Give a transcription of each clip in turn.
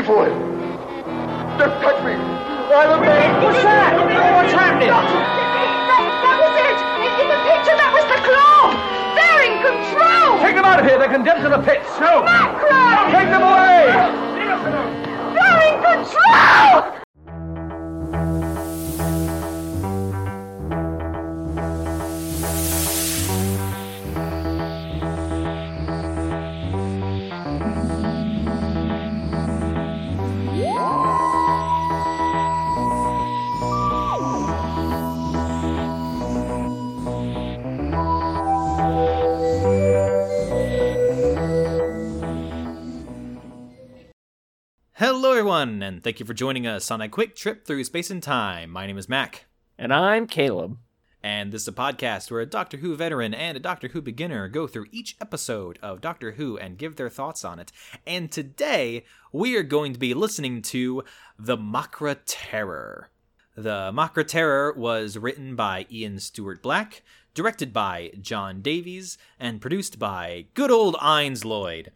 for him. Don't touch me. I'm a man. What's that? What's happening? That, that was it! In, in the picture, that was the claw! They're in control! Take them out of here. They're condemned to the pits. No. Macra! Take them away. They're in control! Everyone, and thank you for joining us on a quick trip through space and time. My name is Mac, And I'm Caleb. and this is a podcast where a Doctor Who veteran and a Doctor Who beginner go through each episode of Doctor Who and give their thoughts on it. And today, we are going to be listening to The Makra Terror. The Makra Terror was written by Ian Stuart Black, directed by John Davies, and produced by good old Innes Lloyd.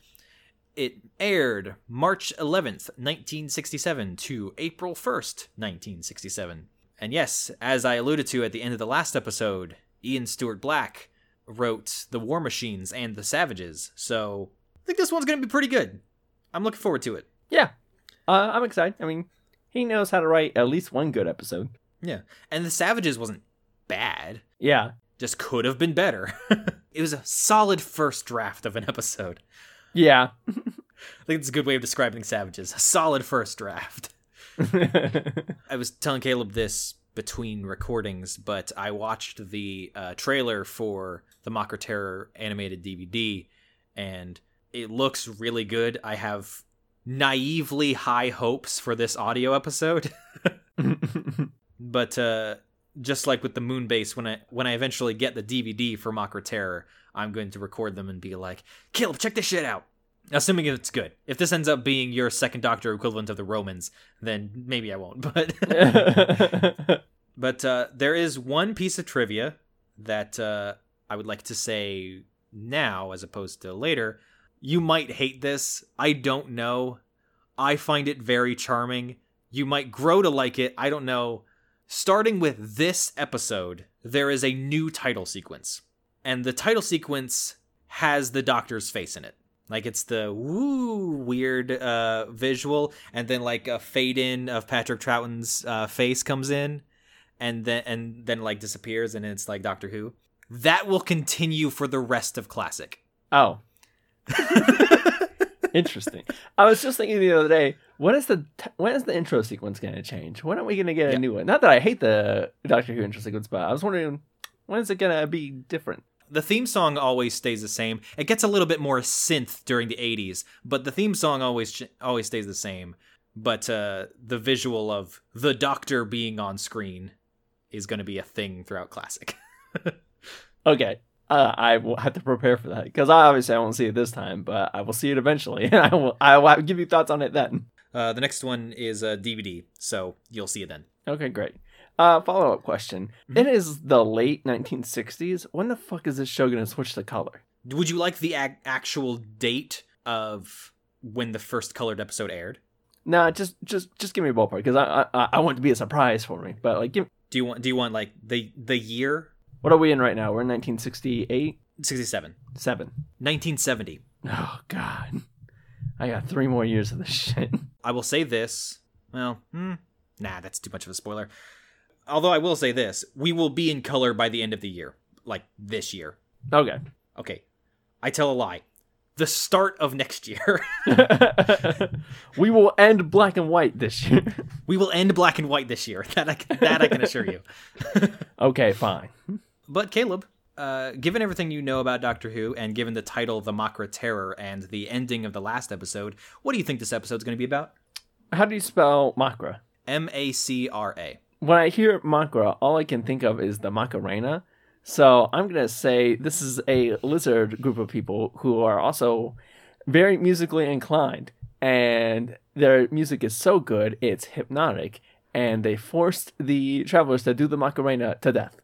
It aired March 11th, 1967 to April 1st, 1967. And yes, as I alluded to at the end of the last episode, Ian Stuart Black wrote The War Machines and The Savages, so I think this one's going to be pretty good. I'm looking forward to it. Yeah. Uh, I'm excited. I mean, he knows how to write at least one good episode. Yeah. And The Savages wasn't bad, Yeah. just could have been better. it was a solid first draft of an episode. Yeah. I think it's a good way of describing Savages. A solid first draft. I was telling Caleb this between recordings, but I watched the uh, trailer for the Makra Terror animated DVD, and it looks really good. I have naively high hopes for this audio episode, but uh, just like with the Moonbase, when I when I eventually get the DVD for Makra Terror, I'm going to record them and be like, Caleb, check this shit out. Assuming it's good. If this ends up being your second Doctor equivalent of the Romans, then maybe I won't. But but uh, there is one piece of trivia that uh, I would like to say now, as opposed to later. You might hate this. I don't know. I find it very charming. You might grow to like it. I don't know. Starting with this episode, there is a new title sequence, and the title sequence has the Doctor's face in it. Like it's the woo weird uh, visual, and then like a fade in of Patrick Troughton's uh, face comes in, and then and then like disappears, and it's like Doctor Who. That will continue for the rest of Classic. oh. Interesting. I was just thinking the other day, when is the t- when is the intro sequence going to change? When are we going to get Yeah. a new one? Not that I hate the Doctor Who intro sequence, but I was wondering when is it going to be different? The theme song always stays the same. It gets a little bit more synth during the 80s, but the theme song always always stays the same. But uh, the visual of the Doctor being on screen is going to be a thing throughout Classic. Okay. Uh, I will have to prepare for that because I obviously I won't see it this time, but I will see it eventually, and I will I will give you thoughts on it then. Uh, the next one is a DVD, so you'll see it then. Okay, great. Uh, follow up question: It is the late 1960s. When the fuck is this show gonna switch to color? Would you like the ac- actual date of when the first colored episode aired? Nah, just just just give me a ballpark because I, I I want it to be a surprise for me. But like, give Do you want do you want like the the year? what are we in right now? We're in 1968, 67. seven. 1970. Oh God, I got three more years of this shit. I will say this. Well, hmm, nah, that's too much of a spoiler. Although I will say this, we will be in color by the end of the year, like this year. Okay. Okay, I tell a lie. The start of next year, we will end black and white this year. we will end black and white this year. That I can, that I can assure you. okay, fine. But Caleb, uh, given everything you know about Doctor Who, and given the title "The Makra Terror" and the ending of the last episode, what do you think this episode's going to be about? How do you spell Makra? M A C R A. When I hear Makra, all I can think of is the Macarena. So I'm gonna say this is a lizard group of people who are also very musically inclined, and their music is so good it's hypnotic, and they forced the travelers to do the Macarena to death.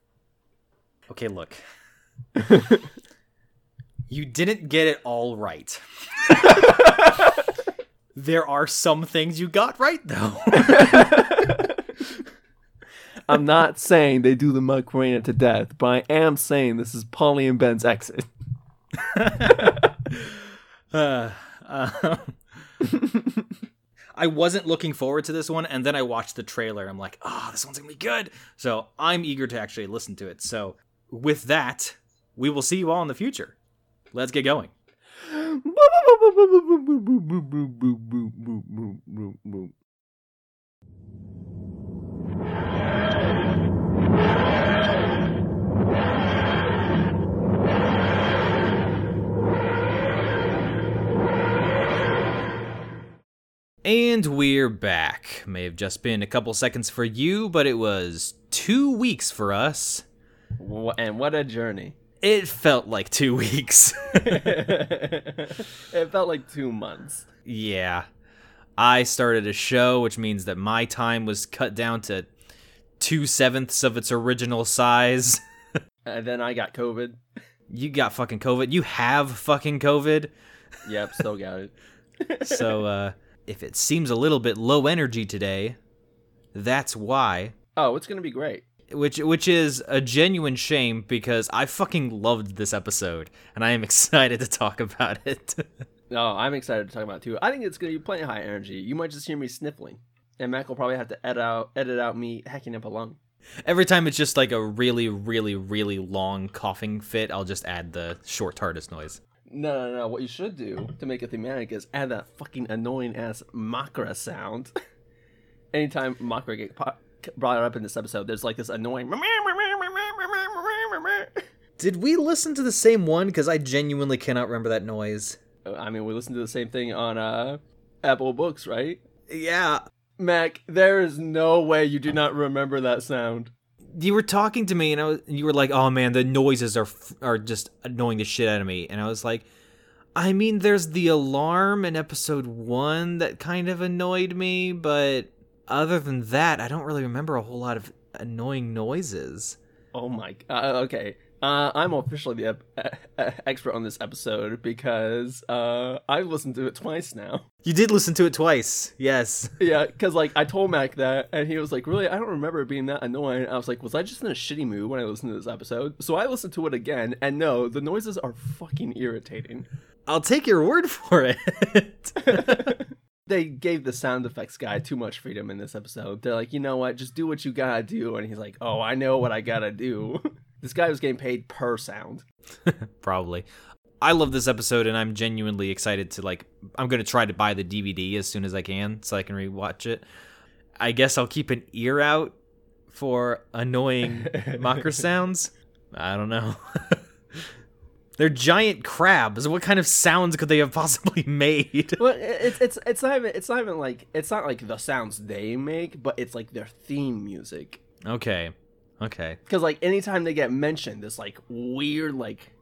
Okay, look. you didn't get it all right. There are some things you got right though. I'm not saying they do the Macarena to death, but I am saying this is Polly and Ben's exit. Uh, um, I wasn't looking forward to this one, and then I watched the trailer. I'm like, oh, this one's gonna be good. So I'm eager to actually listen to it. So with that, we will see you all in the future. Let's get going. And we're back. May have just been a couple seconds for you, but it was two weeks for us. And what a journey. It felt like two weeks. it felt like two months. yeah. I started a show, which means that my time was cut down to two sevenths of its original size. And then I got COVID. you got fucking COVID. You have fucking COVID. Yep, still got it. So, uh, if it seems a little bit low energy today, that's why. Oh, it's gonna be great. which which is a genuine shame because I fucking loved this episode and I am excited to talk about it. No, oh, I'm excited to talk about it too. I think it's gonna be plenty high energy. You might just hear me sniffling, and Mac will probably have to edit out edit out me hacking up a lung. Every time it's just like a really really really long coughing fit, I'll just add the short TARDIS noise. No, no, no. What you should do to make it thematic is add that fucking annoying ass Makra sound. Anytime Makra get po- brought up in this episode, there's like this annoying. Did we listen to the same one cuz I genuinely cannot remember that noise. I mean, we listened to the same thing on uh, Apple Books, right? Yeah, Mac, there is no way you do not remember that sound. You were talking to me and I was, you were like, "Oh man, the noises are are just annoying the shit out of me." And I was like, "I mean, there's the alarm in episode 1 that kind of annoyed me, but other than that, I don't really remember a whole lot of annoying noises." Oh my. Uh, okay. Uh, I'm officially the ep- expert on this episode because uh, I've listened to it twice now. You did listen to it twice. Yes. Yeah, because like I told Mac that, and he was like, "Really? I don't remember it being that annoying." I was like, "Was I just in a shitty mood when I listened to this episode?" So I listened to it again, and no, the noises are fucking irritating. I'll take your word for it. they gave the sound effects guy too much freedom in this episode. They're like, you know what? Just do what you gotta do, and he's like, "Oh, I know what I gotta do." This guy was getting paid per sound. Probably. I love this episode and I'm genuinely excited to like I'm going to try to buy the DVD as soon as I can so I can rewatch it. I guess I'll keep an ear out for annoying Makra sounds. I don't know. They're giant crabs. What kind of sounds could they have possibly made? Well, it's it's it's not even it's not even like it's not like the sounds they make, but it's like their theme music. Okay. Okay. Because like anytime they get mentioned, this like weird like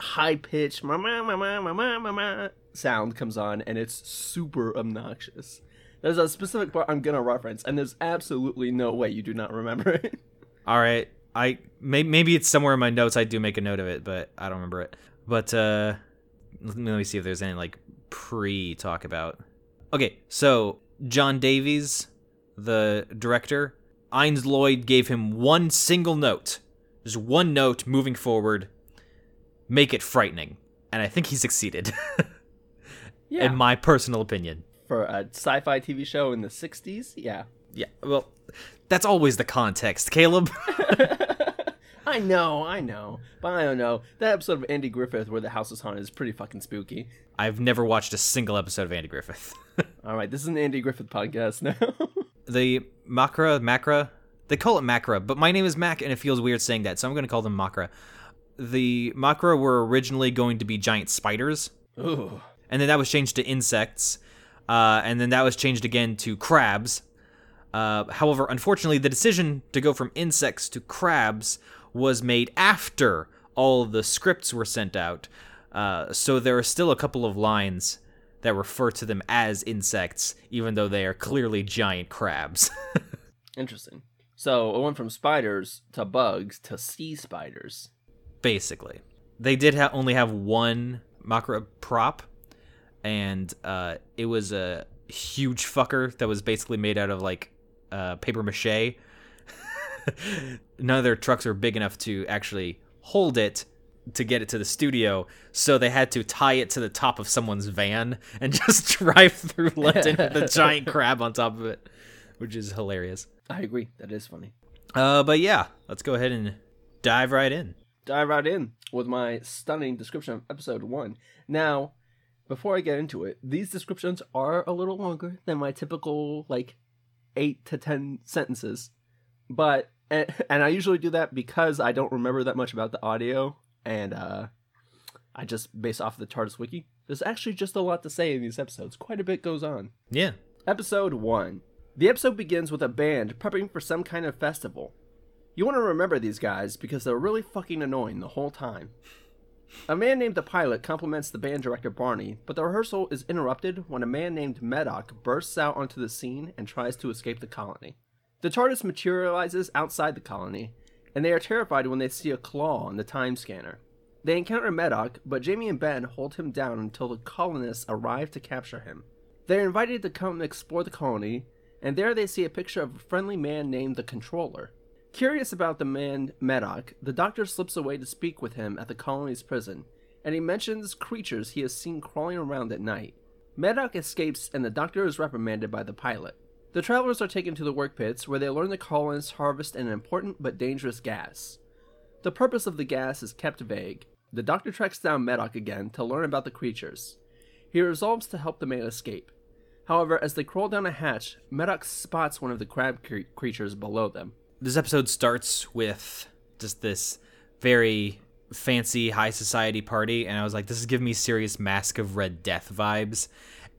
high pitched ma ma ma ma ma ma ma sound comes on, and it's super obnoxious. There's a specific part I'm gonna reference, and there's absolutely no way you do not remember it. All right, I may, maybe it's somewhere in my notes. I do make a note of it, but I don't remember it. But uh, let me see if there's any like pre talk about. Okay, so John Davies, the director, Innes Lloyd gave him one single note, just one note moving forward, make it frightening, and I think he succeeded. Yeah, in my personal opinion. for a sci-fi TV show in the '60s, yeah. Yeah, well, that's always the context, Caleb. I know, I know, but I don't know. That episode of Andy Griffith where the house is haunted is pretty fucking spooky. I've never watched a single episode of Andy Griffith. All right, this is an Andy Griffith podcast now. The Makra, Macra, they call it Macra, but my name is Mac and it feels weird saying that, so I'm going to call them Makra. The Makra were originally going to be giant spiders, Ooh. and then that was changed to insects, uh, and then that was changed again to crabs. Uh, however, unfortunately, the decision to go from insects to crabs was made after all the scripts were sent out. Uh, so there are still a couple of lines that refer to them as insects, even though they are clearly giant crabs. Interesting. So it went from spiders to bugs to sea spiders. Basically, they did ha- only have one Makra prop, and uh, it was a huge fucker that was basically made out of like uh, paper mache. None of their trucks were big enough to actually hold it to get it to the studio, so they had to tie it to the top of someone's van and just drive through London with a giant crab on top of it, which is hilarious. I agree. That is funny. Uh, but yeah, let's go ahead and dive right in. dive right in with my stunning description of episode one. Now, before I get into it, these descriptions are a little longer than my typical like eight to ten sentences, but and, and I usually do that because I don't remember that much about the audio, and uh, I just base off the TARDIS wiki. There's actually just a lot to say in these episodes. Quite a bit goes on. Yeah. Episode 1. The episode begins with a band prepping for some kind of festival. You want to remember these guys because they're really fucking annoying the whole time. A man named the pilot compliments the band director Barney, but the rehearsal is interrupted when a man named Medok bursts out onto the scene and tries to escape the colony. The TARDIS materializes outside the colony, and they are terrified when they see a claw on the time scanner. They encounter Medok, but Jamie and Ben hold him down until the colonists arrive to capture him. They are invited to come and explore the colony, and there they see a picture of a friendly man named the Controller. Curious about the man Medok, the doctor slips away to speak with him at the colony's prison, and he mentions creatures he has seen crawling around at night. Medok escapes, and the doctor is reprimanded by the pilot. The travelers are taken to the work pits, where they learn the colonists harvest an important but dangerous gas. The purpose of the gas is kept vague. The doctor tracks down Medok again to learn about the creatures. He resolves to help the man escape. However, as they crawl down a hatch, Medok spots one of the crab cre- creatures below them. This episode starts with just this very fancy high society party, and I was like, this is giving me serious Mask of Red Death vibes.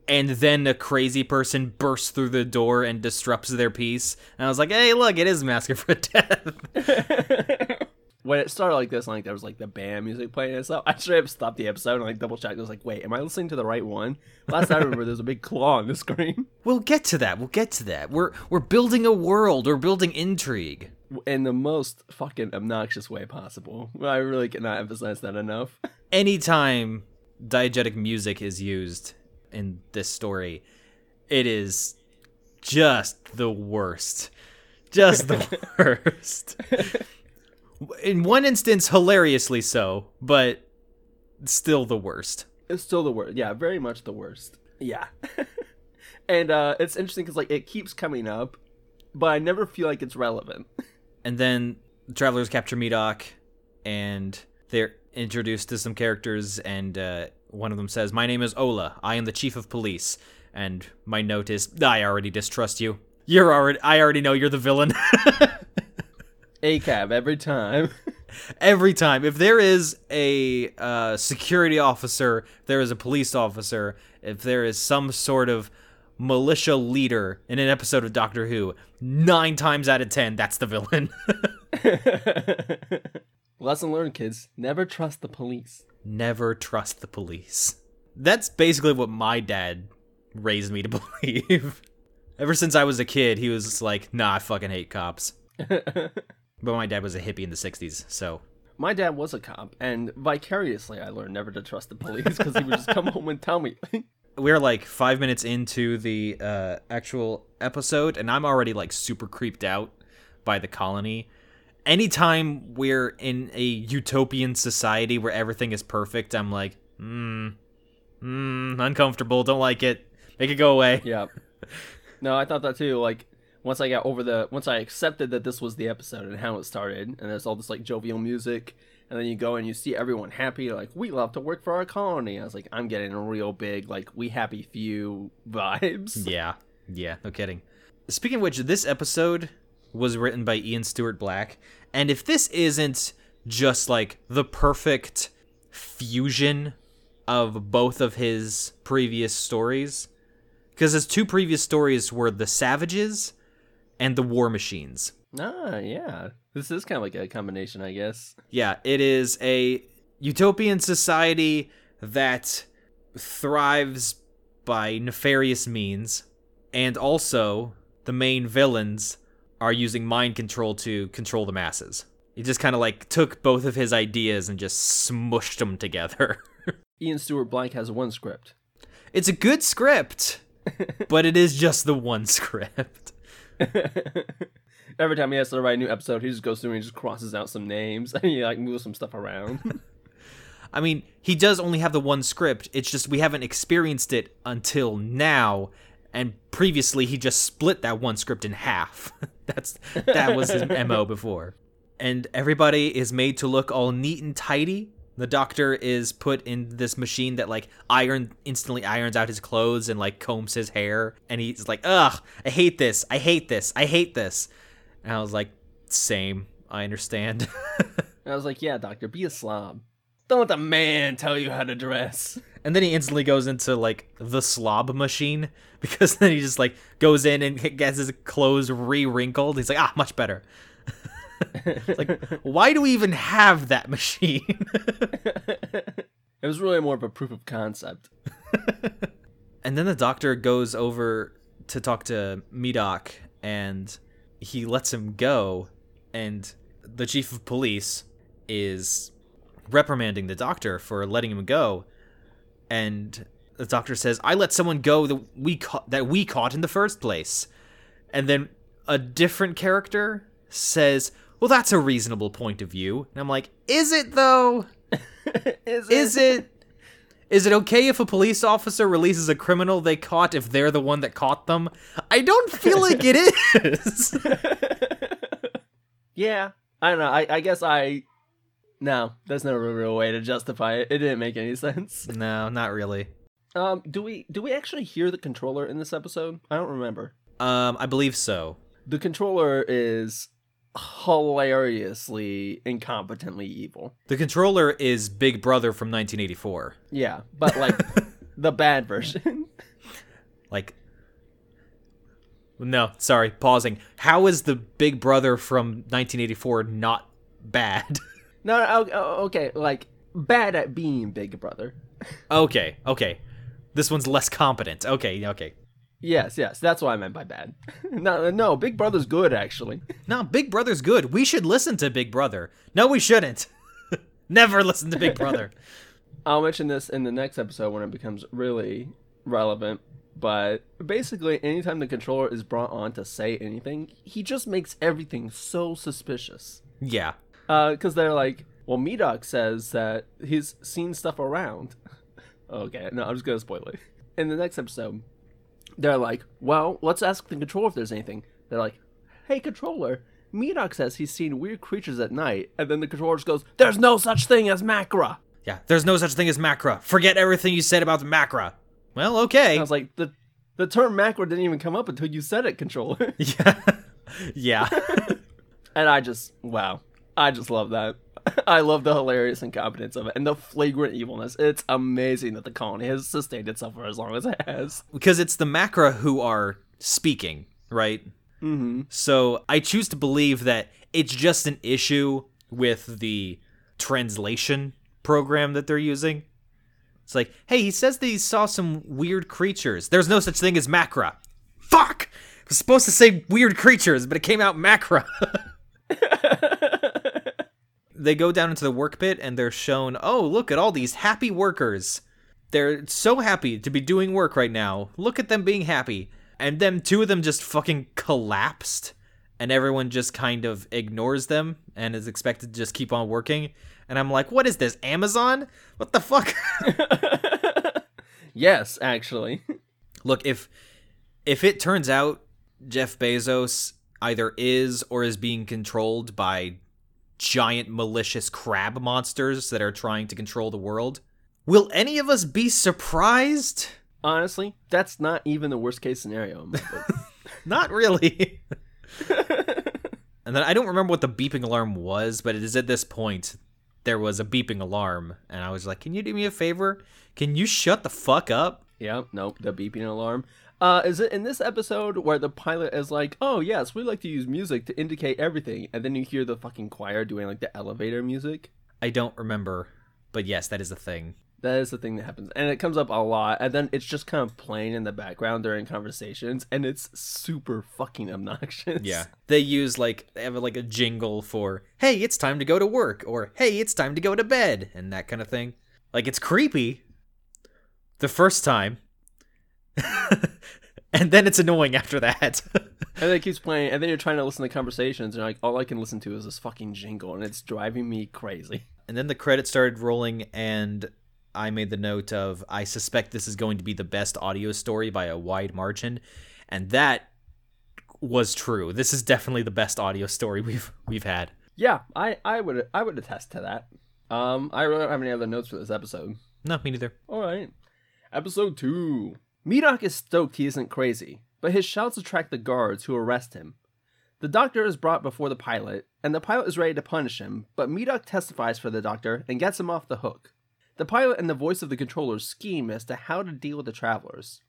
And then a crazy person bursts through the door and disrupts their peace. And I was like, hey, look, it is of Red Death. when it started like this, like there was like the band music playing and stuff, I straight up stopped the episode and like double checked. I was like, wait, am I listening to the right one? Last time I remember, there's a big claw on the screen. we'll get to that. We'll get to that. We're we're building a world. We're building intrigue. In the most fucking obnoxious way possible. I really cannot emphasize that enough. Anytime diegetic music is used in this story, it is just the worst. Just the worst. In one instance, hilariously so, but still the worst. It's still the worst. Yeah, very much the worst. Yeah. and uh it's interesting because like it keeps coming up, but I never feel like it's relevant. And then the travelers capture Medok, and they're introduced to some characters, and uh, one of them says, "My name is Ola. I am the chief of police." And my note is, "I already distrust you. You're already. I already know you're the villain." ACAB every time. Every time, if there is a uh, security officer, there is a police officer, if there is some sort of militia leader in an episode of Doctor Who, nine times out of ten, that's the villain. Lesson learned, kids. Never trust the police. Never trust the police. That's basically what my dad raised me to believe. Ever since I was a kid, he was like, nah, I fucking hate cops. But my dad was a hippie in the 60s, so. My dad was a cop, and vicariously I learned never to trust the police because he would just come home and tell me. We're like five minutes into the uh, actual episode, and I'm already like super creeped out by the colony. Anytime we're in a utopian society where everything is perfect, I'm like, hmm, hmm, uncomfortable, don't like it. Make it go away. yeah. No, I thought that too. Like once I got over the once I accepted that this was the episode and how it started, and there's all this like jovial music, and then you go and you see everyone happy, like we love to work for our colony. I was like, I'm getting a real big like we happy few vibes. Yeah, yeah, no kidding. Speaking of which, this episode was written by Ian Stuart Black, and if this isn't just like the perfect fusion of both of his previous stories, because his two previous stories were The Savages and The War Machines. Ah, yeah. This is kind of like a combination, I guess. Yeah, it is a utopian society that thrives by nefarious means, and also the main villains are using mind control to control the masses. He just kind of like took both of his ideas and just smushed them together. Ian Stuart Black has one script. It's a good script, but it is just the one script. Every time he has to write a new episode, he just goes through and just crosses out some names and he like moves some stuff around. I mean, he does only have the one script. It's just we haven't experienced it until now, and previously he just split that one script in half. That's that was his mo before. And everybody is made to look all neat and tidy. The doctor is put in this machine that like iron instantly irons out his clothes and like combs his hair, and he's like, "Ugh, I hate this. I hate this. I hate this." And I was like, "Same. I understand." I was like, yeah, doctor, be a slob. Don't let the man tell you how to dress. And then he instantly goes into like the slob machine because then he just like goes in and gets his clothes re-wrinkled. He's like, ah, much better. Like, why do we even have that machine? It was really more of a proof of concept. and then the doctor goes over to talk to Medok and he lets him go. And the chief of police is reprimanding the doctor for letting him go. And the doctor says, "I let someone go that we caught that we caught in the first place." And then a different character says, "Well, that's a reasonable point of view." And I'm like, "Is it though? Is, Is it is it okay if a police officer releases a criminal they caught if they're the one that caught them? I don't feel like it is. Yeah, I don't know. I, I guess I. No, there's no real way to justify it. It didn't make any sense. no, not really. Um, do we do we actually hear the controller in this episode? I don't remember. Um, I believe so. The controller is hilariously incompetently evil. The controller is Big Brother from 1984. Yeah, but like the bad version. Like, no, sorry, pausing. How is the Big Brother from 1984 not bad? No, no, o- o- okay, like bad at being Big Brother. okay, okay. This one's less competent. Okay, okay. Yes, yes, that's what I meant by bad. no, no, Big Brother's good actually. No, Big Brother's good. We should listen to Big Brother. No, we shouldn't. Never listen to Big Brother. I'll mention this in the next episode when it becomes really relevant. But basically, anytime the controller is brought on to say anything, he just makes everything so suspicious. yeah. Uh, because they're like, well, Medok says that he's seen stuff around. okay, no, I'm just going to spoil it. In the next episode, they're like, well, let's ask the controller if there's anything. They're like, hey, controller, Medok says he's seen weird creatures at night. And then the controller just goes, there's no such thing as Macra. Yeah, there's no such thing as macra. Forget everything you said about the macra. Well, okay. I was like, the the term macra didn't even come up until you said it, controller. yeah. yeah. and I just, wow, I just love that. I love the hilarious incompetence of it and the flagrant evilness. It's amazing that the colony has sustained itself for as long as it has. because it's the macra who are speaking, right? Mm-hmm. So I choose to believe that it's just an issue with the translation program that they're using. It's like, hey, he says that he saw some weird creatures. There's no such thing as macra. Fuck! I was supposed to say weird creatures, but it came out macra. they go down into the work pit and they're shown, oh, look at all these happy workers. They're so happy to be doing work right now. Look at them being happy. And then two of them just fucking collapsed, and everyone just kind of ignores them and is expected to just keep on working. And I'm like, what is this, Amazon? What the fuck? yes, actually. Look, if if it turns out Jeff Bezos either is or is being controlled by giant malicious crab monsters that are trying to control the world, will any of us be surprised? Honestly, that's not even the worst case scenario. in my book. Not really. and then I don't remember what the beeping alarm was, but it is at this point there was a beeping alarm, and I was like, "Can you do me a favor? Can you shut the fuck up?" Yeah, nope, the beeping alarm. Uh, is it in this episode where the pilot is like, "Oh yes, we like to use music to indicate everything," and then you hear the fucking choir doing like the elevator music? I don't remember, but yes, that is a thing. That is the thing that happens, and it comes up a lot, and then it's just kind of playing in the background during conversations, and it's super fucking obnoxious. Yeah. They use like they have like a jingle for "Hey, it's time to go to work" or "Hey, it's time to go to bed" and that kind of thing. Like it's creepy. The first time and then it's annoying after that. And then it keeps playing, and then you're trying to listen to conversations, and like all I can listen to is this fucking jingle, and it's driving me crazy. and then the credits started rolling and I made the note of I suspect this is going to be the best audio story by a wide margin. And that was true. This is definitely the best audio story we've we've had. Yeah, I I would I would attest to that. Um, I really don't have any other notes for this episode. No, me neither. All right, episode two. Medok is stoked he isn't crazy, but his shouts attract the guards who arrest him. The doctor is brought before the pilot, and the pilot is ready to punish him, but Medok testifies for the doctor and gets him off the hook. The pilot and the voice of the controller scheme as to how to deal with the travelers,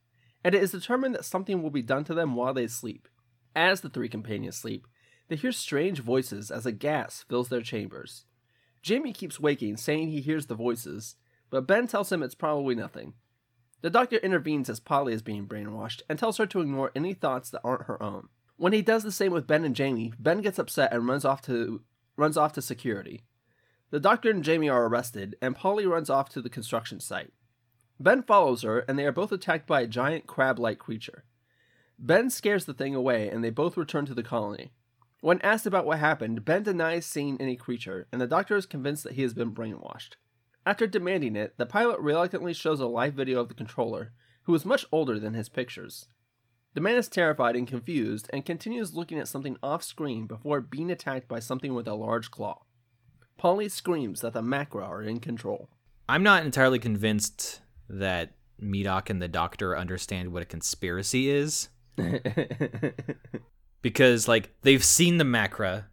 and it is determined that something will be done to them while they sleep. As the three companions sleep, they hear strange voices as a gas fills their chambers. Jamie keeps waking, saying he hears the voices, but Ben tells him it's probably nothing. The doctor intervenes as Polly is being brainwashed and tells her to ignore any thoughts that aren't her own. When he does the same with Ben and Jamie, Ben gets upset and runs off to runs off to security. The doctor and Jamie are arrested, and Polly runs off to the construction site. Ben follows her, and they are both attacked by a giant crab-like creature. Ben scares the thing away, and they both return to the colony. When asked about what happened, Ben denies seeing any creature, and the doctor is convinced that he has been brainwashed. After demanding it, the pilot reluctantly shows a live video of the controller, who is much older than his pictures. The man is terrified and confused and continues looking at something off screen before being attacked by something with a large claw. Polly screams that the Macra are in control. I'm not entirely convinced that Medok and the Doctor understand what a conspiracy is. because like they've seen the macra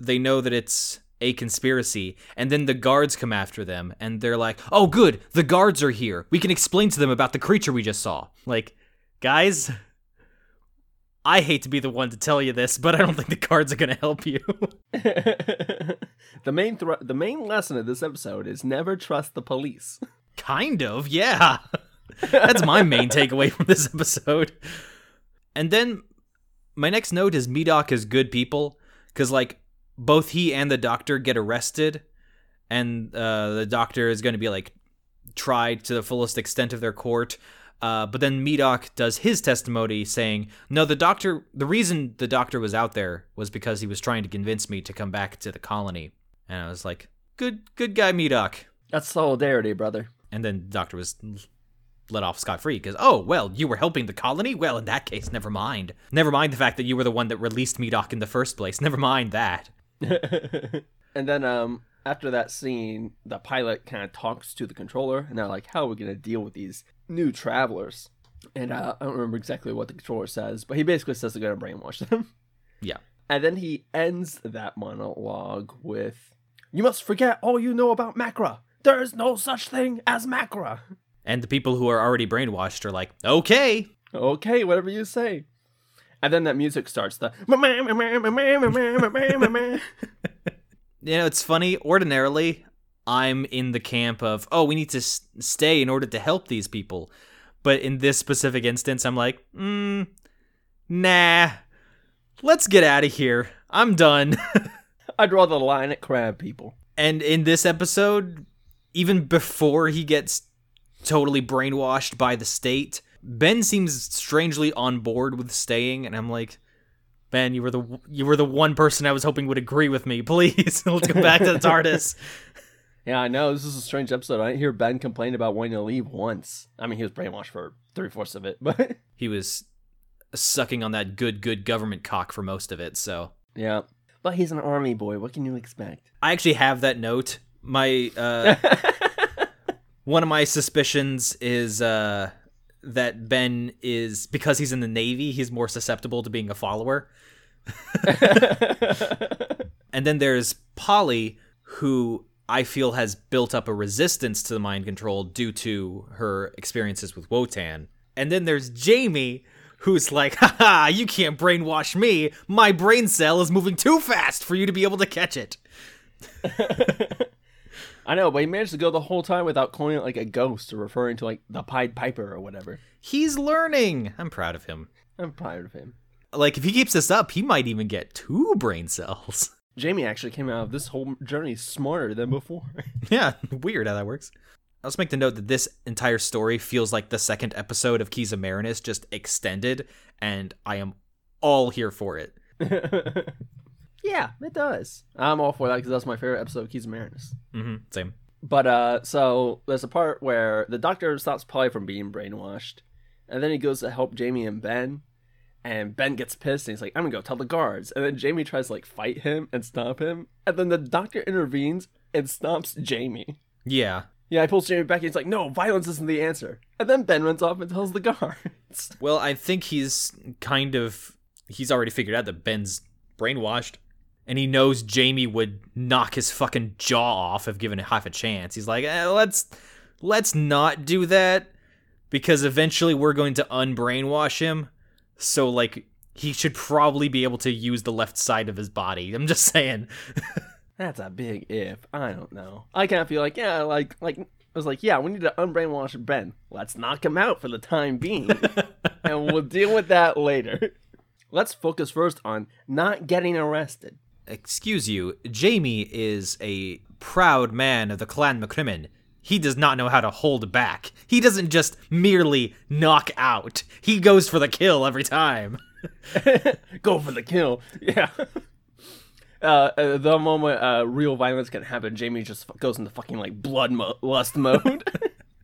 they know that it's a conspiracy and then the guards come after them and they're like oh good the guards are here we can explain to them about the creature we just saw like guys i hate to be the one to tell you this but i don't think the guards are going to help you the main thr- the main lesson of this episode is never trust the police. Kind of, yeah. That's my main takeaway from this episode. And then my next note is Medok is good people because like both he and the doctor get arrested, and uh, the doctor is going to be like tried to the fullest extent of their court. Uh, but then Medok does his testimony saying, "No, the doctor. The reason the doctor was out there was because he was trying to convince me to come back to the colony." And I was like, "Good, good guy, Medok." That's solidarity, brother. And then the doctor was let off scot free because, oh, well, you were helping the colony? Well, in that case, never mind. Never mind the fact that you were the one that released Medok in the first place. Never mind that. and then um after that scene, the pilot kind of talks to the controller, and they're like, "How are we gonna deal with these new travelers?" And uh, I don't remember exactly what the controller says, but he basically says they're gonna brainwash them. Yeah. And then he ends that monologue with, "You must forget all you know about Macra. There is no such thing as Macra." And the people who are already brainwashed are like, okay. Okay, whatever you say. And then that music starts. The You know, it's funny. Ordinarily, I'm in the camp of, oh, we need to s- stay in order to help these people. But in this specific instance, I'm like, mm, nah, let's get out of here. I'm done. I draw the line at crab people. and in this episode, even before he gets totally brainwashed by the state, Ben seems strangely on board with staying, and I'm like, Ben, you were the you were the one person I was hoping would agree with me. Please, let's go back to the TARDIS. Yeah, I know. This is a strange episode. I didn't hear Ben complain about wanting to leave once. I mean, he was brainwashed for three fourths of it, but he was sucking on that good good government cock for most of it. So yeah. But he's an army boy. What can you expect? I actually have that note. My uh, one of my suspicions is uh, that Ben is because he's in the Navy, he's more susceptible to being a follower. and then there's Polly, who I feel has built up a resistance to the mind control due to her experiences with Wotan. And then there's Jamie, who's like, haha, you can't brainwash me. My brain cell is moving too fast for you to be able to catch it. I know, but he managed to go the whole time without calling it like a ghost or referring to like the Pied Piper or whatever. He's learning. I'm proud of him. I'm proud of him. Like, if he keeps this up, he might even get two brain cells. Jamie actually came out of this whole journey smarter than before. yeah, weird how that works. I'll just make the note that this entire story feels like the second episode of Keys of Marinus just extended, and I am all here for it. yeah, it does. I'm all for that because that's my favorite episode of Keys of Marinus. hmm Same. But uh, so there's a part where the doctor stops Polly from being brainwashed, and then he goes to help Jamie and Ben, and Ben gets pissed and he's like, "I'm gonna go tell the guards." And then Jamie tries to like fight him and stop him, and then the doctor intervenes and stops Jamie. Yeah. Yeah, he pulls Jamie back. And he's like, "No, violence isn't the answer." And then Ben runs off and tells the guards. Well, I think he's kind of he's already figured out that Ben's brainwashed. And he knows Jamie would knock his fucking jaw off if given half a chance. He's like, eh, let's let's not do that because eventually we're going to unbrainwash him. So like he should probably be able to use the left side of his body. I'm just saying. That's a big if. I don't know. I kind of feel like, yeah, like, like I was like, yeah, we need to unbrainwash Ben. Let's knock him out for the time being, and we'll deal with that later. Let's focus first on not getting arrested. Excuse you, Jamie is a proud man of the Clan McCrimmon. He does not know how to hold back. He doesn't just merely knock out. He goes for the kill every time. Go for the kill. Yeah. Uh, uh, the moment uh, real violence can happen, Jamie just f- goes into fucking like blood mo- lust mode.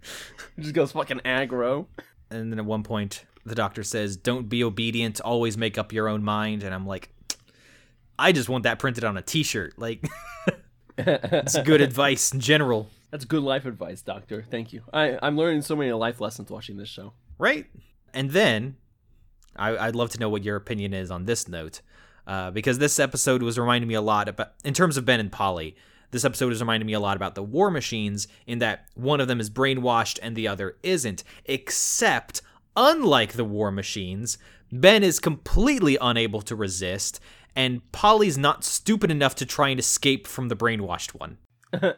just goes fucking aggro. And then at one point, the doctor says, Don't be obedient, always make up your own mind. And I'm like, I just want that printed on a t shirt. Like, it's good advice in general, That's good life advice, Doctor. Thank you. I, I'm learning so many life lessons watching this show. right? And then, I, I'd love to know what your opinion is on this note. Uh, because this episode was reminding me a lot about, in terms of Ben and Polly, this episode is reminding me a lot about the war machines in that one of them is brainwashed and the other isn't. Except, unlike the war machines, Ben is completely unable to resist, and Polly's not stupid enough to try and escape from the brainwashed one.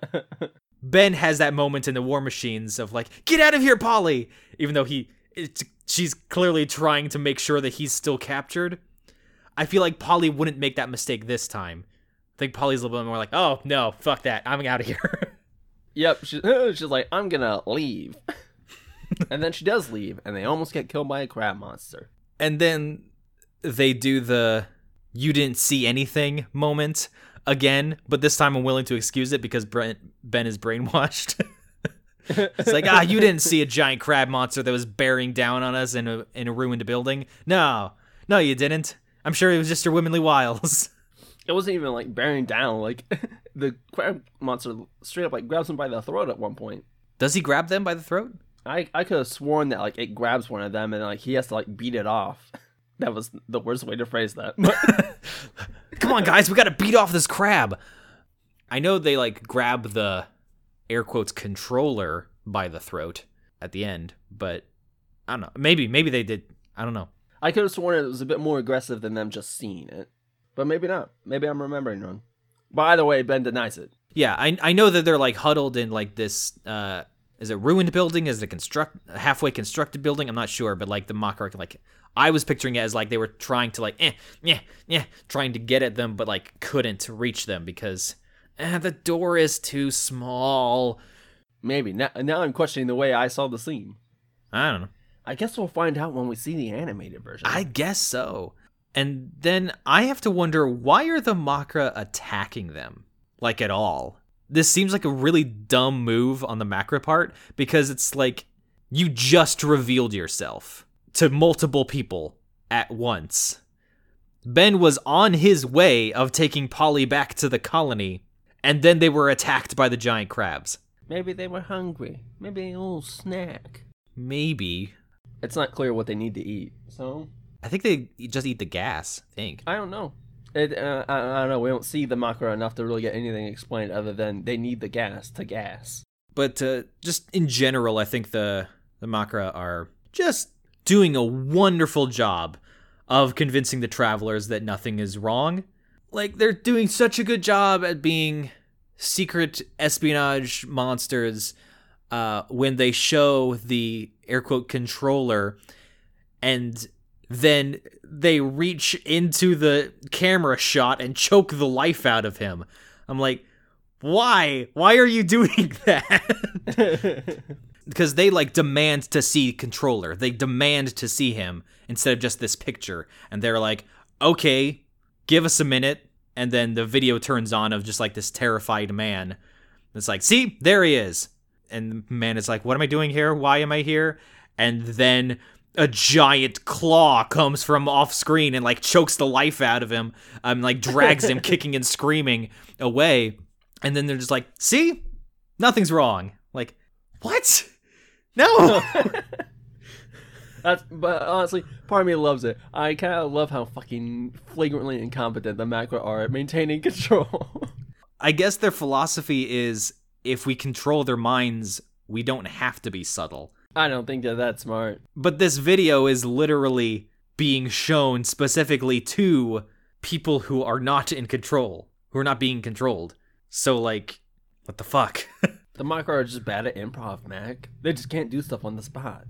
Ben has that moment in the War Machines of like, "Get out of here, Polly!" Even though he, it's, she's clearly trying to make sure that he's still captured. I feel like Polly wouldn't make that mistake this time. I think Polly's a little bit more like, "Oh no, fuck that, I'm out of here." Yep, she, she's like, I'm gonna leave. and then she does leave, and they almost get killed by a crab monster. and then they do the "you didn't see anything" moment again, but this time I'm willing to excuse it because Brent, Ben is brainwashed. it's like, ah, you didn't see a giant crab monster that was bearing down on us in a in a ruined building. No, no, you didn't. I'm sure it was just your womanly wiles. It wasn't even like bearing down. Like the crab monster straight up like grabs him by the throat at one point. Does he grab them by the throat? I I could have sworn that like it grabs one of them and like he has to like beat it off. That was the worst way to phrase that. Come on, guys, we gotta beat off this crab. I know they like grab the air quotes controller by the throat at the end, but I don't know. Maybe maybe they did. I don't know. I could have sworn it was a bit more aggressive than them just seeing it, but maybe not. Maybe I'm remembering wrong. By the way, Ben denies it. Yeah, I I know that they're like huddled in like this. uh Is it ruined building? Is it a construct halfway constructed building? I'm not sure, but like the Makra like I was picturing it as like they were trying to like eh yeah yeah trying to get at them, but like couldn't reach them because eh, the door is too small. Maybe now. Now I'm questioning the way I saw the scene. I don't know. I guess we'll find out when we see the animated version. I guess so. And then I have to wonder why are the Makra attacking them? Like at all. This seems like a really dumb move on the macra part because it's like you just revealed yourself to multiple people at once. Ben was on his way of taking Polly back to the colony, and then they were attacked by the giant crabs. Maybe they were hungry. Maybe a little snack. Maybe. It's not clear what they need to eat. So I think they just eat the gas, I think. I don't know. It, uh, I, I don't know. We don't see the Makara enough to really get anything explained other than they need the gas to gas. but uh, just in general, I think the the Makra are just doing a wonderful job of convincing the travelers that nothing is wrong. Like they're doing such a good job at being secret espionage monsters uh, when they show the air quote controller and then they reach into the camera shot and choke the life out of him. I'm like, Why? Why are you doing that? because they like demand to see controller. They demand to see him instead of just this picture. And they're like, "Okay, give us a minute." And then the video turns on of just like this terrified man. It's like, "See? There he is." And the man is like, "What am I doing here? Why am I here?" And then a giant claw comes from off screen and like chokes the life out of him um like drags him kicking and screaming away. And then they're just like see? Nothing's wrong. Like what? No. That's but honestly, part of me loves it. I kind of love how fucking flagrantly incompetent the Macra are at maintaining control. i guess their philosophy is if we control their minds we don't have to be subtle I don't think they're that smart. but this video is literally being shown specifically to people who are not in control who are not being controlled so like what the fuck The Macra are just bad at improv, Mac. They just can't do stuff on the spot.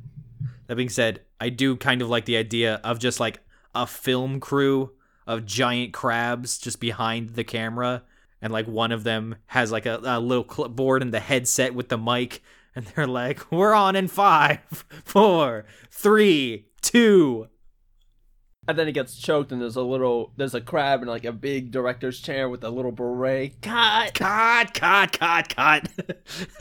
That being said, I do kind of like the idea of just like a film crew of giant crabs just behind the camera, and like one of them has like a, a little clipboard and the headset with the mic, and they're like, "We're on in five, four, three, two." And then he gets choked, and there's a little, there's a crab in like a big director's chair with a little beret. Cut. Cut, cut, cut, cut.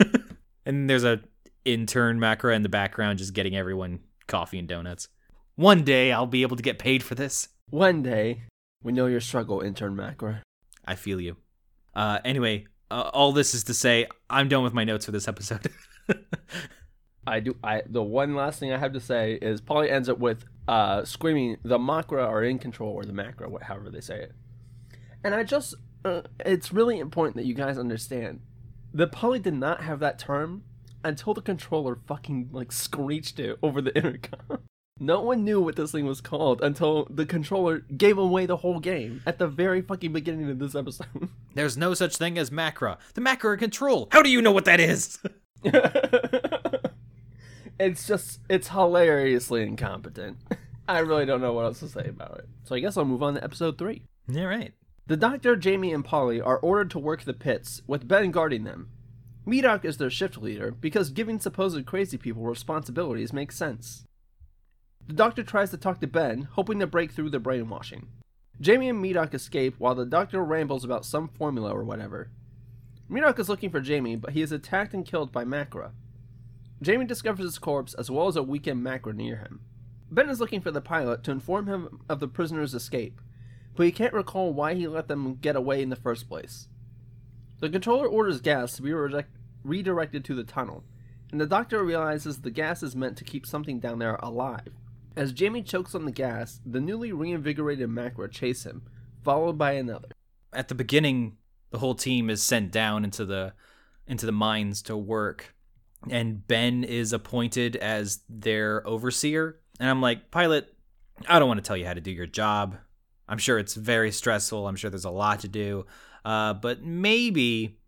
and there's a intern Macra in the background just getting everyone coffee and donuts. One day I'll be able to get paid for this. One day, we know your struggle, intern Macra. I feel you. Uh, anyway, uh, all this is to say, I'm done with my notes for this episode. I do. I the one last thing I have to say is Polly ends up with uh screaming, "The Makra are in control," or the Macra, wha- however they say it. And I just, uh, it's really important that you guys understand that Polly did not have that term until the controller fucking like screeched it over the intercom. No one knew what this thing was called until the controller gave away the whole game at the very fucking beginning of this episode. There's no such thing as macra. The macra are control. How do you know what that is? it's just it's hilariously incompetent. I really don't know what else to say about it. So I guess I'll move on to episode three. Yeah, right. The doctor, Jamie, and Polly are ordered to work the pits, with Ben guarding them. Medok is their shift leader because giving supposed crazy people responsibilities makes sense. The doctor tries to talk to Ben, hoping to break through the brainwashing. Jamie and Medok escape while the doctor rambles about some formula or whatever. Medok is looking for Jamie, but he is attacked and killed by Macra. Jamie discovers his corpse as well as a weakened Macra near him. Ben is looking for the pilot to inform him of the prisoner's escape, but he can't recall why he let them get away in the first place. The controller orders gas to be redirected to the tunnel, and the doctor realizes the gas is meant to keep something down there alive. As Jamie chokes on the gas, the newly reinvigorated Macra chase him, followed by another. At the beginning, the whole team is sent down into the into the mines to work, and Ben is appointed as their overseer. And I'm like, pilot, I don't want to tell you how to do your job. I'm sure it's very stressful. I'm sure there's a lot to do. Uh, but maybe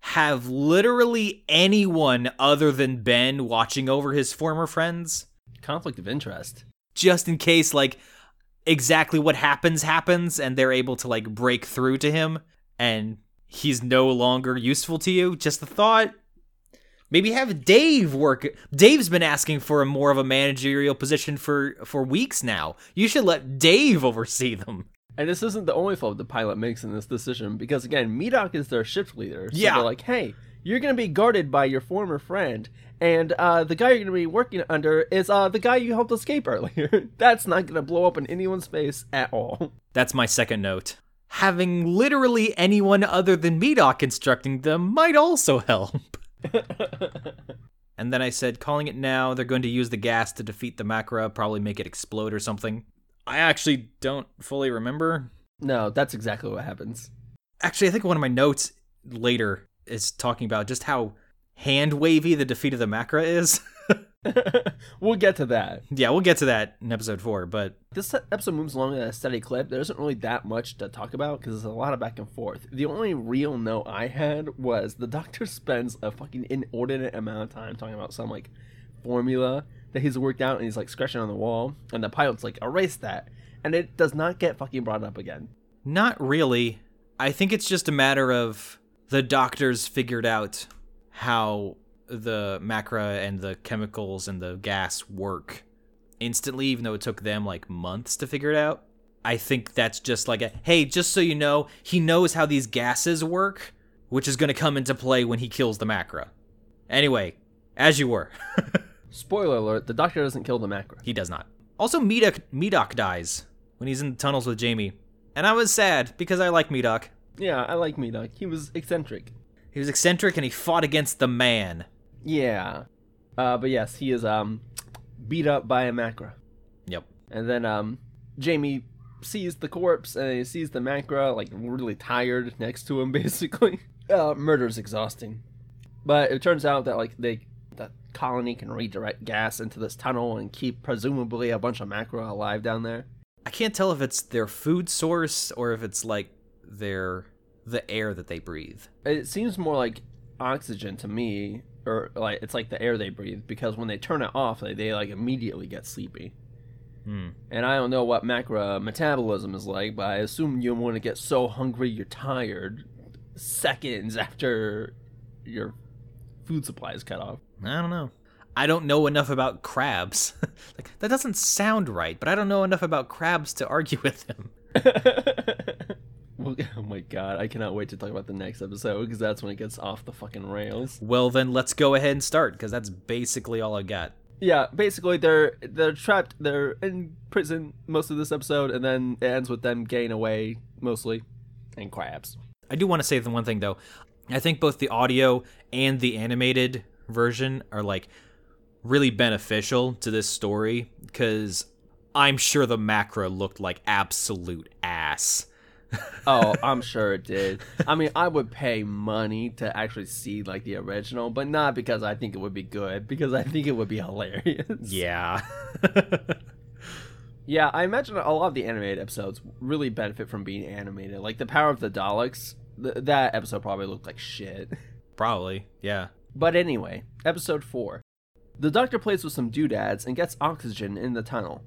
have literally anyone other than Ben watching over his former friends, Conflict of interest. just in case, like, exactly what happens happens and they're able to, like, break through to him and he's no longer useful to you. Just a thought. Maybe have Dave work. Dave's been asking for a more of a managerial position for for weeks now. You should let Dave oversee them. And this isn't the only fault the pilot makes in this decision, because again, Medok is their shift leader. So Yeah. they're like, hey, you're gonna be guarded by your former friend, and uh, the guy you're gonna be working under is uh, the guy you helped escape earlier. That's not gonna blow up in anyone's face at all. That's my second note. Having literally anyone other than Medok instructing them might also help. and then I said, calling it now, they're going to use the gas to defeat the Macra, probably make it explode or something. I actually don't fully remember. No, that's exactly what happens. Actually, I think one of my notes later is talking about just how hand wavy the defeat of the Macra is. we'll get to that. yeah, we'll get to that in episode four, but This episode moves along at a steady clip. There isn't really that much to talk about because there's a lot of back and forth. The only real note I had was the doctor spends a fucking inordinate amount of time talking about some like formula that he's worked out and he's like scratching on the wall, and the pilot's like, erase that. And it does not get fucking brought up again. Not really. I think it's just a matter of the doctors figured out how the macra and the chemicals and the gas work instantly, even though it took them like months to figure it out. I think that's just like a hey, just so you know, he knows how these gases work, which is going to come into play when he kills the macra. Anyway, as you were. Spoiler alert: the Doctor doesn't kill the Macra. he does not. Also, Medok, Medok dies when he's in the tunnels with Jamie. And I was sad because I like Medok. Yeah, I like Medok. He was eccentric. He was eccentric and he fought against the man. Yeah. Uh, but yes, he is um beat up by a Macra. Yep. And then um Jamie sees the corpse and he sees the Macra like really tired next to him basically. Uh murder's exhausting. But it turns out that like they the colony can redirect gas into this tunnel and keep presumably a bunch of Macra alive down there. I can't tell if it's their food source or if it's like their the air that they breathe. It seems more like oxygen to me or like it's like the air they breathe because when they turn it off they, they like immediately get sleepy. Hmm. And I don't know what Macra metabolism is like, but I assume you want to get so hungry you're tired seconds after your food supply is cut off. I don't know. I don't know enough about crabs. like that doesn't sound right, but I don't know enough about crabs to argue with him. Well, oh my god, I cannot wait to talk about the next episode because that's when it gets off the fucking rails. Well, then let's go ahead and start because that's basically all I got. Yeah, basically they're they're trapped. They're in prison most of this episode, and then it ends with them getting away mostly, and crabs. I do want to say the one thing though. I think both the audio and the animated version are like really beneficial to this story because I'm sure the Macra looked like absolute ass. Oh, I'm sure it did. I mean, I would pay money to actually see like the original, but not because I think it would be good, because I think it would be hilarious. Yeah. Yeah, I imagine a lot of the animated episodes really benefit from being animated. Like the Power of the Daleks, th- that episode probably looked like shit. Probably. Yeah. But anyway, episode 4. The doctor plays with some doodads and gets oxygen in the tunnel.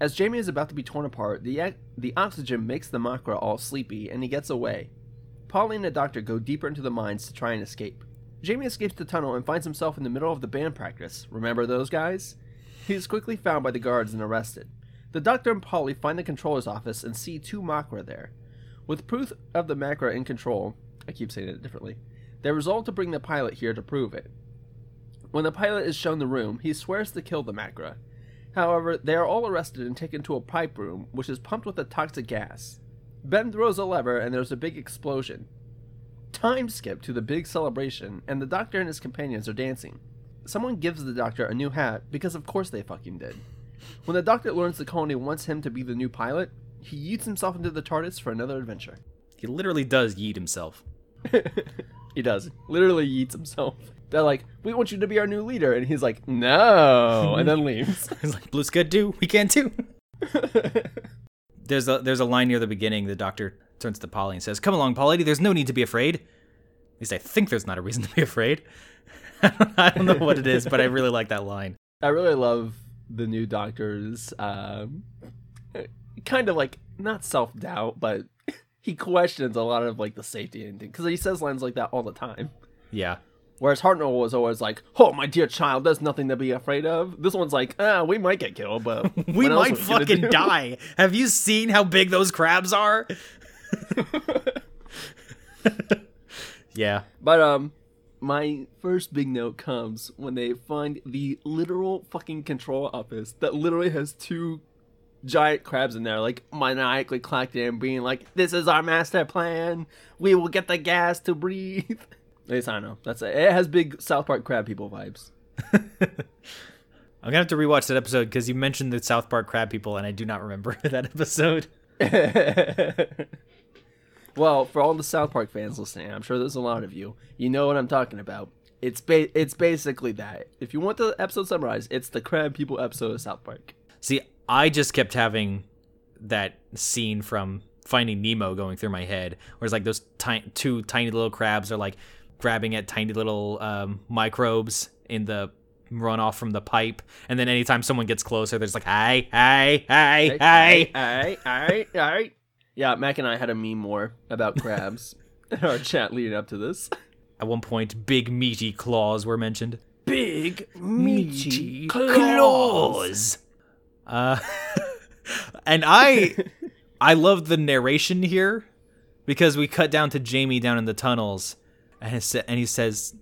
As Jamie is about to be torn apart, the, the oxygen makes the Makra all sleepy and he gets away. Polly and the doctor go deeper into the mines to try and escape. Jamie escapes the tunnel and finds himself in the middle of the band practice. Remember those guys? He is quickly found by the guards and arrested. The doctor and Polly find the controller's office and see two Makra there. With proof of the Makra in control, I keep saying it differently, they resolve to bring the pilot here to prove it. When the pilot is shown the room, he swears to kill the Makra. However, they are all arrested and taken to a pipe room, which is pumped with a toxic gas. Ben throws a lever and there's a big explosion. Time skip to the big celebration, and the doctor and his companions are dancing. Someone gives the doctor a new hat because, of course, they fucking did. When the doctor learns the colony wants him to be the new pilot, he yeets himself into the TARDIS for another adventure. He literally does yeet himself. he does. Literally yeets himself. They're like, we want you to be our new leader. And he's like, no. And then leaves. He's like, Blue's good too. We can too. There's a there's a line near the beginning. The doctor turns to Polly and says, "Come along, Polly. There's no need to be afraid." At least I think there's not a reason to be afraid. I don't know what it is, but I really like that line. I really love the new doctor's um, kind of like not self doubt, but he questions a lot of like the safety and because he says lines like that all the time. Yeah. Whereas Hartnell was always like, "Oh, my dear child, there's nothing to be afraid of." This one's like, "Ah, we might get killed, but We might are we gonna fucking die. Have you seen how big those crabs are? yeah. But um, my first big note comes when they find the literal fucking control office that literally has two giant crabs in there, like maniacally clocked in, being like, "This is our master plan. We will get the gas to breathe." Least I don't know. That's it. It has big South Park crab people vibes. I'm gonna have to rewatch that episode because you mentioned the South Park crab people, and I do not remember that episode. well, for all the South Park fans listening, I'm sure there's a lot of you. You know what I'm talking about. It's ba- it's basically that. If you want the episode summarized, it's the crab people episode of South Park. See, I just kept having that scene from Finding Nemo going through my head, where it's like those ti- two tiny little crabs are like grabbing at tiny little um, microbes in the runoff from the pipe, and then anytime someone gets closer, there's like, "Hi, hi, hi, hi." Alright, alright, alright. Yeah, Mac and I had a meme war about crabs. in our chat leading up to this. At one point, big meaty claws were mentioned. Big meaty claws. Uh, and I, I love the narration here because we cut down to Jamie down in the tunnels, and, and he says,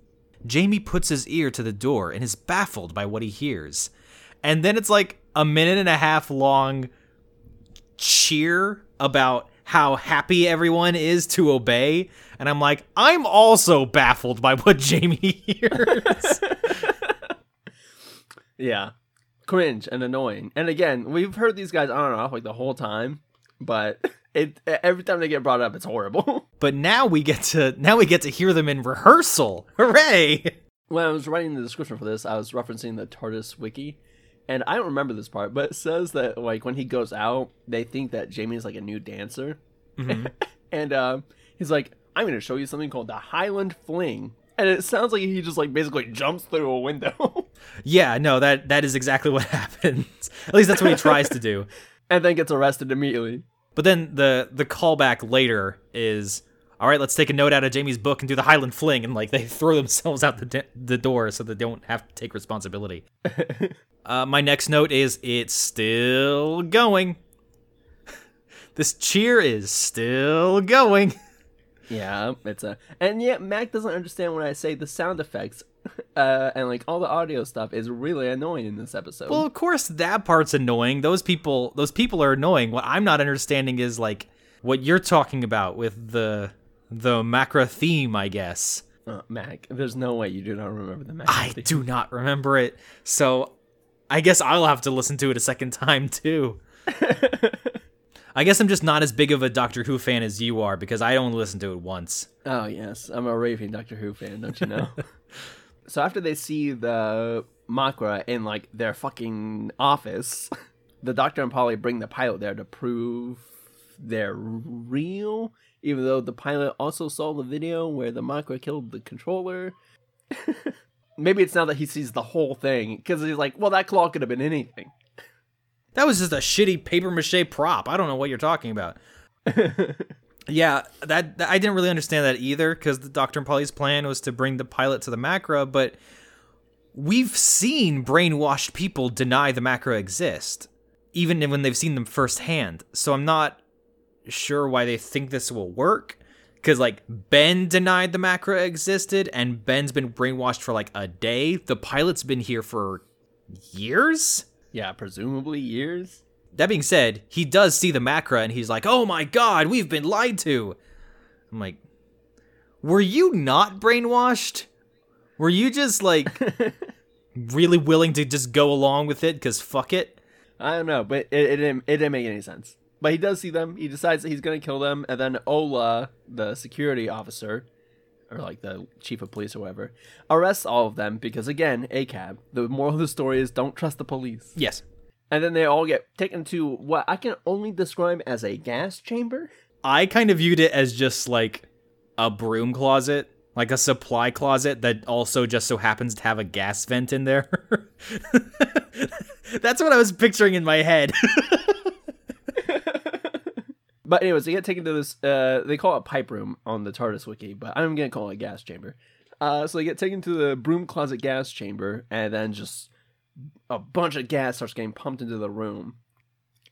Jamie puts his ear to the door and is baffled by what he hears, and then it's like a minute and a half long cheer about how happy everyone is to obey. And I'm like, I'm also baffled by what Jamie hears. Yeah. Cringe and annoying. And again, we've heard these guys on and off like the whole time, but it every time they get brought up, it's horrible. but now we get to now we get to hear them in rehearsal. Hooray! when I was writing the description for this, I was referencing the TARDIS wiki, and I don't remember this part, but it says that like when he goes out, they think that Jamie's like a new dancer, and um, he's like, "I'm going to show you something called the Highland Fling," and it sounds like he just like basically jumps through a window, Yeah, no, that that is exactly what happens. At least that's what he tries to do. and then gets arrested immediately. But then the the callback later is all right. Let's take a note out of Jamie's book and do the Highland Fling, and like they throw themselves out the de- the door so they don't have to take responsibility. uh, my next note is it's still going. this cheer is still going. Yeah, it's a and yet Mac doesn't understand when I say the sound effects, uh, and like all the audio stuff is really annoying in this episode. Well, of course that part's annoying. Those people those people are annoying. What I'm not understanding is like what you're talking about with the the Macra theme, I guess. Uh, Mac, there's no way you do not remember the Mac. I theme. do not remember it. So I guess I'll have to listen to it a second time too. I guess I'm just not as big of a Doctor Who fan as you are because I only listened to it once. Oh yes, I'm a raving Doctor Who fan, don't you know? So after they see the Makra in like their fucking office, the Doctor and Polly bring the pilot there to prove they're real, even though the pilot also saw the video where the Makra killed the controller. Maybe it's now that he sees the whole thing because he's like, well, that claw could have been anything. That was just a shitty paper mache prop. I don't know what you're talking about. yeah, that, that- I didn't really understand that either because the Doctor and Polly's plan was to bring the pilot to the Macra, but we've seen brainwashed people deny the Macra exist, even when they've seen them firsthand. So I'm not sure why they think this will work. Because, like, Ben denied the Macra existed, and Ben's been brainwashed for like a day. The pilot's been here for years? Yeah, presumably years. That being said, he does see the Macra and he's like, "Oh my god, we've been lied to." I'm like, "Were you not brainwashed? Were you just like really willing to just go along with it cuz fuck it?" I don't know, but it, it didn't it didn't make any sense. But he does see them. He decides that he's gonna kill them, and then Ola, the security officer, or like the chief of police or whatever, arrests all of them because again, ACAB. The moral of the story is don't trust the police. Yes. And then they all get taken to what I can only describe as a gas chamber. I kind of viewed it as just like a broom closet, like a supply closet that also just so happens to have a gas vent in there. That's what I was picturing in my head. But anyways, they get taken to this. Uh, they call it pipe room on the TARDIS wiki, but I'm gonna call it gas chamber. Uh, so they get taken to the broom closet gas chamber, and then just a bunch of gas starts getting pumped into the room.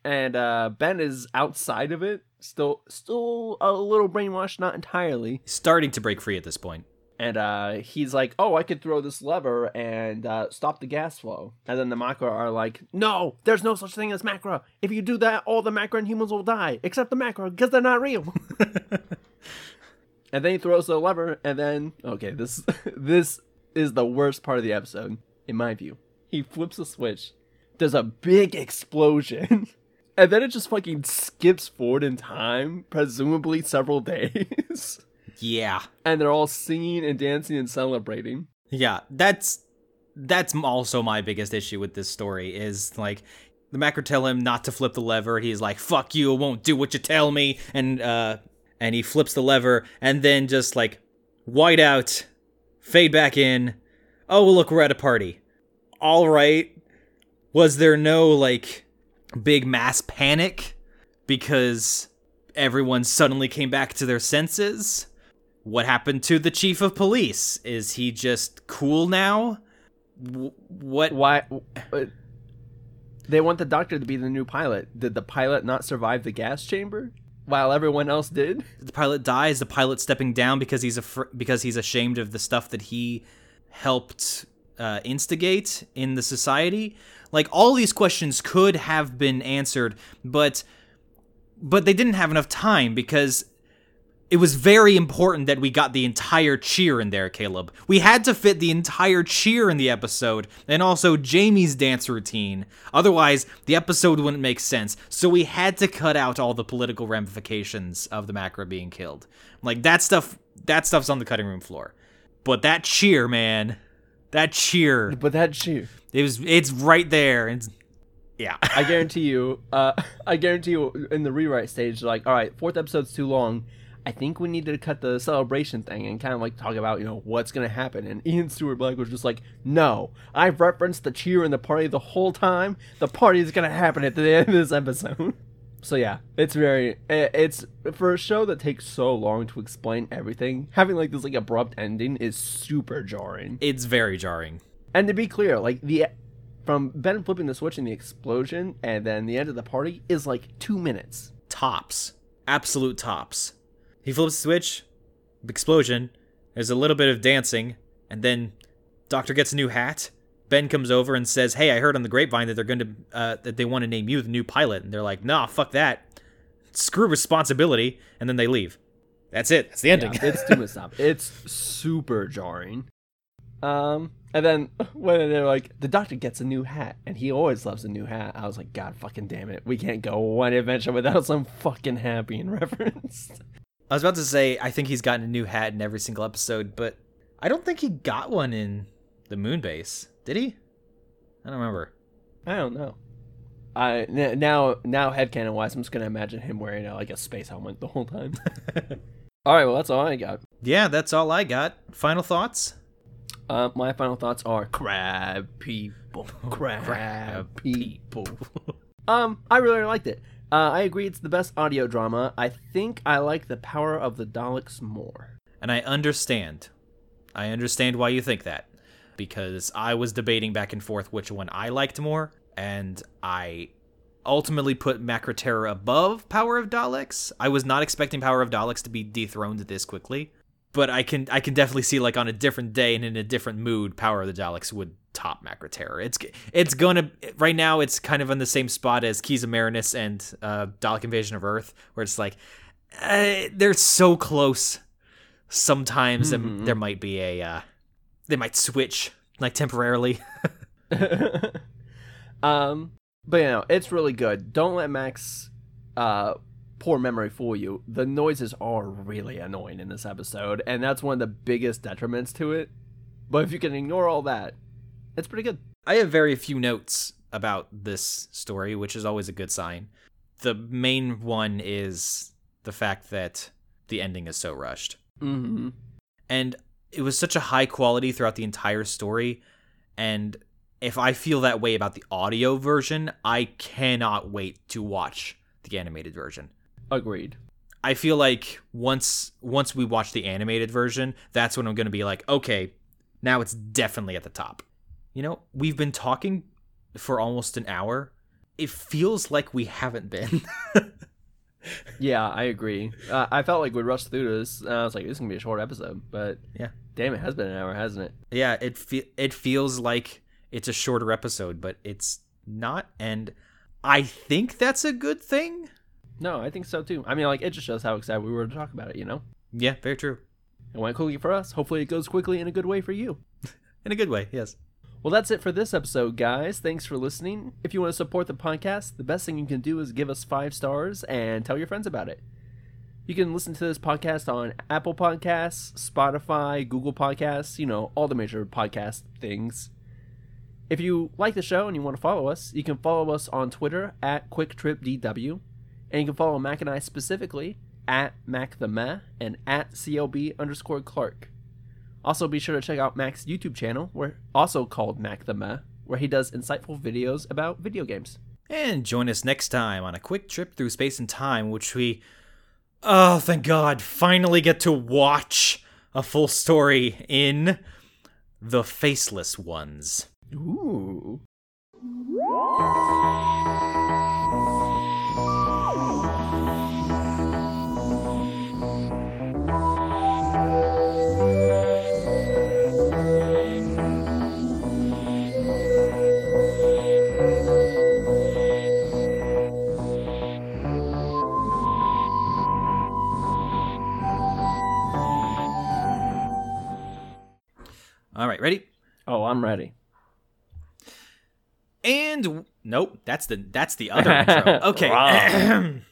And uh, Ben is outside of it, still, still a little brainwashed, not entirely. Starting to break free at this point. And uh, he's like, "Oh, I could throw this lever and uh, stop the gas flow." And then the Macra are like, "No, there's no such thing as Macra. If you do that, all the Macra and humans will die, except the Macra, because they're not real." and then he throws the lever, and then okay, this this is the worst part of the episode, in my view. He flips a switch. There's a big explosion. And then it just fucking skips forward in time, presumably several days. Yeah. and they're all singing and dancing and celebrating. Yeah, that's that's also my biggest issue with this story is like the Macra tell him not to flip the lever. He's like, "Fuck you! I won't do what you tell me." And uh, and he flips the lever, and then just like white out, fade back in. Oh, look, we're at a party. All right. Was there no like big mass panic because everyone suddenly came back to their senses? what happened to the chief of police? Is he just cool now? W- what? Why? uh, They want the doctor to be the new pilot. Did the pilot not survive the gas chamber while everyone else did? The pilot dies. The pilot stepping down because he's a because he's ashamed of the stuff that he helped uh, instigate in the society. Like all these questions could have been answered, but but they didn't have enough time because it was very important that we got the entire cheer in there, Caleb. We had to fit the entire cheer in the episode and also Jamie's dance routine. Otherwise, the episode wouldn't make sense. So we had to cut out all the political ramifications of the Macra being killed. Like that stuff that stuff's on the cutting room floor. But that cheer, man, that cheer, But that cheer. it was it's right there. It's, yeah. I guarantee you, uh, I guarantee you, in the rewrite stage, like, all right, fourth episode's too long. I think we need to cut the celebration thing and kind of like talk about, you know, what's gonna happen. And Ian Stuart Black was just like, no, I've referenced the cheer in the party the whole time. The party is gonna happen at the end of this episode. So yeah, it's very, it's for a show that takes so long to explain everything. Having like this like abrupt ending is super jarring. It's very jarring. And to be clear, like the from Ben flipping the switch and the explosion, and then the end of the party is like two minutes. tops. Absolute tops. He flips the switch, explosion, there's a little bit of dancing, and then Doctor gets a new hat. Ben comes over and says, "Hey, I heard on the grapevine that they're going to uh, that they want to name you the new pilot." And they're like, "Nah, fuck that. Screw responsibility." And then they leave. That's it. That's the ending. Yeah, it's too much stuff. It's super jarring. Um, and then when they're like, the doctor gets a new hat, and he always loves a new hat. I was like, God fucking damn it, we can't go one adventure without some fucking hat being referenced. I was about to say I think he's gotten a new hat in every single episode, but I don't think he got one in the moon base. Did he? I don't remember. I don't know. I n- now now headcanon wise, I'm just gonna imagine him wearing uh, like a space helmet the whole time. all right, well that's all I got. Yeah, that's all I got. Final thoughts? Uh, my final thoughts are crab people, crab, Crab people. um, I really liked it. Uh, I agree, it's the best audio drama. I think I like the power of the Daleks more. And I understand. I understand why you think that. Because I was debating back and forth which one I liked more, and I ultimately put Macra Terror above Power of Daleks. I was not expecting Power of Daleks to be dethroned this quickly. But I can I can definitely see like on a different day and in a different mood, Power of the Daleks would top Macra Terror. It's it's gonna right now it's kind of in the same spot as Keys of Marinus and uh, Dalek Invasion of Earth, where it's like uh, they're so close. Sometimes there- there might be a uh, they might switch like temporarily. um, but you know, it's really good. Don't let Max uh poor memory fool you. The noises are really annoying in this episode, and that's one of the biggest detriments to it. But if you can ignore all that, it's pretty good. I have very few notes about this story, which is always a good sign. The main one is the fact that the ending is so rushed. Mm-hmm. and it was such a high quality throughout the entire story and if i feel that way about the audio version i cannot wait to watch the animated version Agreed. i feel like once once we watch the animated version that's when i'm going to be like okay now it's definitely at the top you know we've been talking for almost an hour it feels like we haven't been Yeah, I agree. Uh, I felt like we rushed through this. I was like, this is gonna be a short episode, but Yeah. Damn, it has been an hour, hasn't it? yeah it fe- it feels like it's a shorter episode but it's not and i think that's a good thing No, I think so too. I mean, like it just shows how excited we were to talk about it. You know, yeah very true it went quickly for us. Hopefully, it goes quickly in a good way for you. in a good way yes Well, that's it for this episode, guys. Thanks for listening. If you want to support the podcast, the best thing you can do is give us five stars and tell your friends about it. You can listen to this podcast on Apple Podcasts, Spotify, Google Podcasts, you know, all the major podcast things. If you like the show and you want to follow us, you can follow us on Twitter at QuickTripDW, and you can follow Mac and I specifically at MacTheMeh and at CLB underscore Clark. Also, be sure to check out Mac's YouTube channel, where also called Mac the where he does insightful videos about video games. and join us next time on a quick trip through space and time which we Oh, thank God. Finally get to watch a full story in The Faceless Ones. Ooh. Right, ready? Oh, I'm ready. And nope, that's the that's the other intro. Okay.